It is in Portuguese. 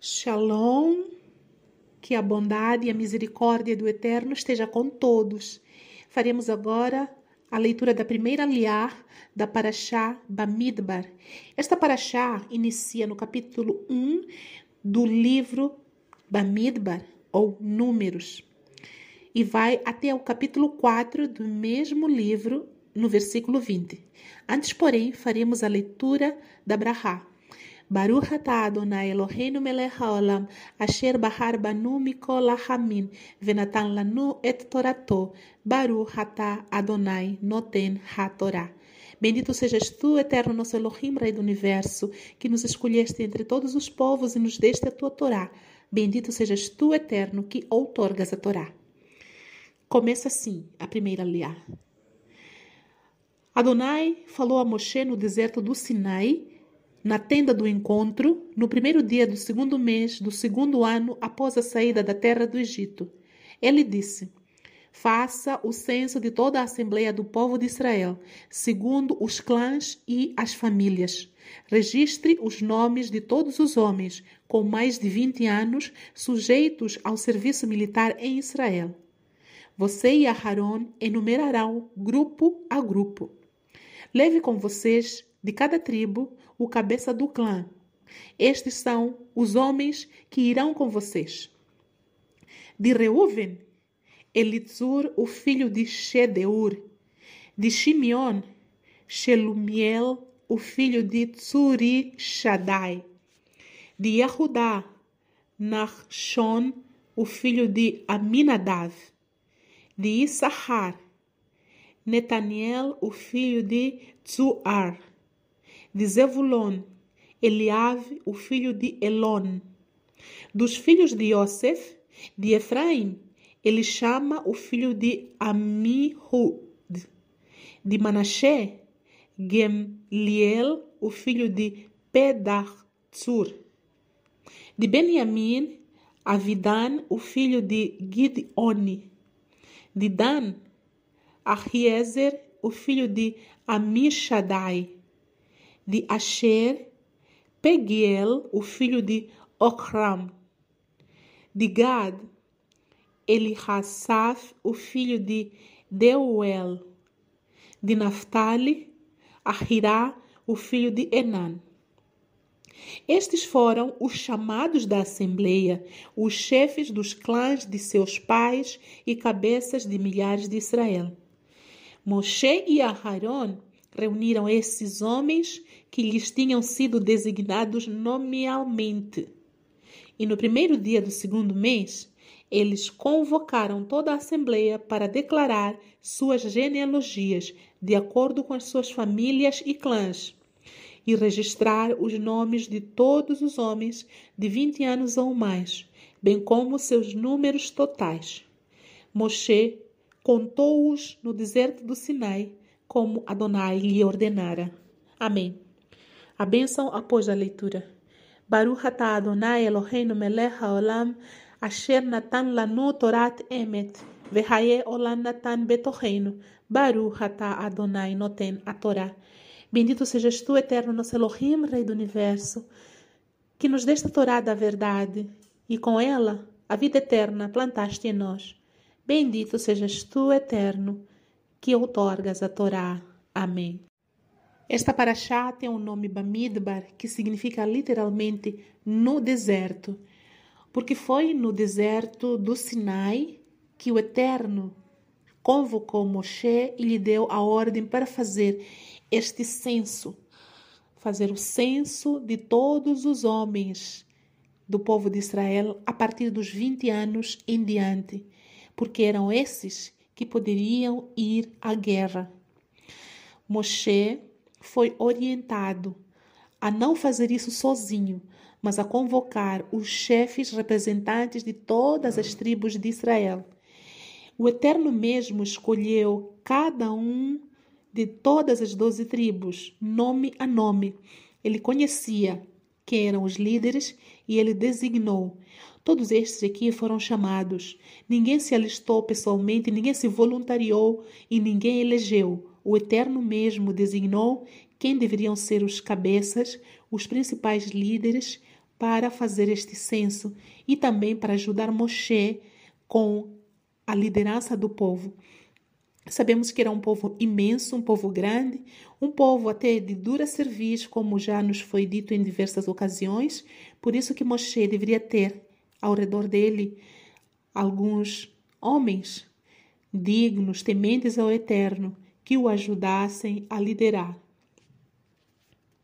Shalom, que a bondade e a misericórdia do Eterno esteja com todos. Faremos agora a leitura da primeira liar da Parashá Bamidbar. Esta Parashá inicia no capítulo 1 do livro Bamidbar, ou Números, e vai até o capítulo 4 do mesmo livro, no versículo 20. Antes, porém, faremos a leitura da Brahá. Baruch atah Adonai Eloheinu melech haolam, asher bahar banu mikol hamin, venatan lanu et torato. Baruch atah Adonai noten ha-torah. Bendito sejas tu, eterno nosso Elohim, Rei do Universo, que nos escolheste entre todos os povos e nos deste a tua Torá. Bendito sejas tu, eterno, que outorgas a Torá. Começa assim a primeira liá. Adonai falou a Moshe no deserto do Sinai, na tenda do encontro, no primeiro dia do segundo mês do segundo ano após a saída da terra do Egito. Ele disse: Faça o censo de toda a Assembleia do povo de Israel, segundo os clãs e as famílias. Registre os nomes de todos os homens com mais de 20 anos sujeitos ao serviço militar em Israel. Você e Aharon enumerarão grupo a grupo. Leve com vocês, de cada tribo, o cabeça do clã. Estes são os homens que irão com vocês. De Reuven, Elitzur, o filho de Shedeur. De Shimeon, Shelumiel, o filho de Tsuri Shaddai. De Yehudá, Nachshon, o filho de Aminadav. De Issachar, Netaniel, o filho de Tzuar de Zevulon, Eliave, o filho de Elon. Dos filhos de Yosef, de Efraim, ele chama o filho de Amihud. De Manassé, Gemliel, o filho de Pedachur. De Benjamim, Avidan, o filho de Gideoni. De Dan, Ahiezer, o filho de Amishadai de Asher, Pegiel, o filho de Okram, de Gad, Elihassaf, o filho de Deuel, de Naphtali, Ahirá, o filho de Enan. Estes foram os chamados da Assembleia, os chefes dos clãs de seus pais e cabeças de milhares de Israel. Moshe e Aharon reuniram esses homens que lhes tinham sido designados nominalmente. E no primeiro dia do segundo mês, eles convocaram toda a Assembleia para declarar suas genealogias de acordo com as suas famílias e clãs e registrar os nomes de todos os homens de 20 anos ou mais, bem como seus números totais. Moshe contou-os no deserto do Sinai como Adonai lhe ordenara. Amém. A bênção após a leitura. Baruch atah Adonai Eloheinu melech haolam asher natan lanu torat emet vehaye olam natan betocheinu. Baruch atah Adonai noten a Torá. Bendito sejas tu, eterno nosso Elohim, Rei do Universo, que nos deste a Torá da verdade e com ela a vida eterna plantaste em nós. Bendito sejas tu, eterno, que outorgas a Torá. Amém. Esta paraxá tem o nome Bamidbar, que significa literalmente no deserto, porque foi no deserto do Sinai que o Eterno convocou Moshe e lhe deu a ordem para fazer este censo, fazer o censo de todos os homens do povo de Israel a partir dos 20 anos em diante, porque eram esses que poderiam ir à guerra. Moshe foi orientado a não fazer isso sozinho, mas a convocar os chefes representantes de todas as tribos de Israel. O Eterno mesmo escolheu cada um de todas as doze tribos, nome a nome. Ele conhecia quem eram os líderes e ele designou. Todos estes aqui foram chamados. Ninguém se alistou pessoalmente, ninguém se voluntariou e ninguém elegeu. O Eterno mesmo designou quem deveriam ser os cabeças, os principais líderes, para fazer este censo e também para ajudar Moshe com a liderança do povo. Sabemos que era um povo imenso, um povo grande, um povo até de dura serviço, como já nos foi dito em diversas ocasiões. Por isso que Moshe deveria ter ao redor dele alguns homens dignos, tementes ao Eterno, que o ajudassem a liderar.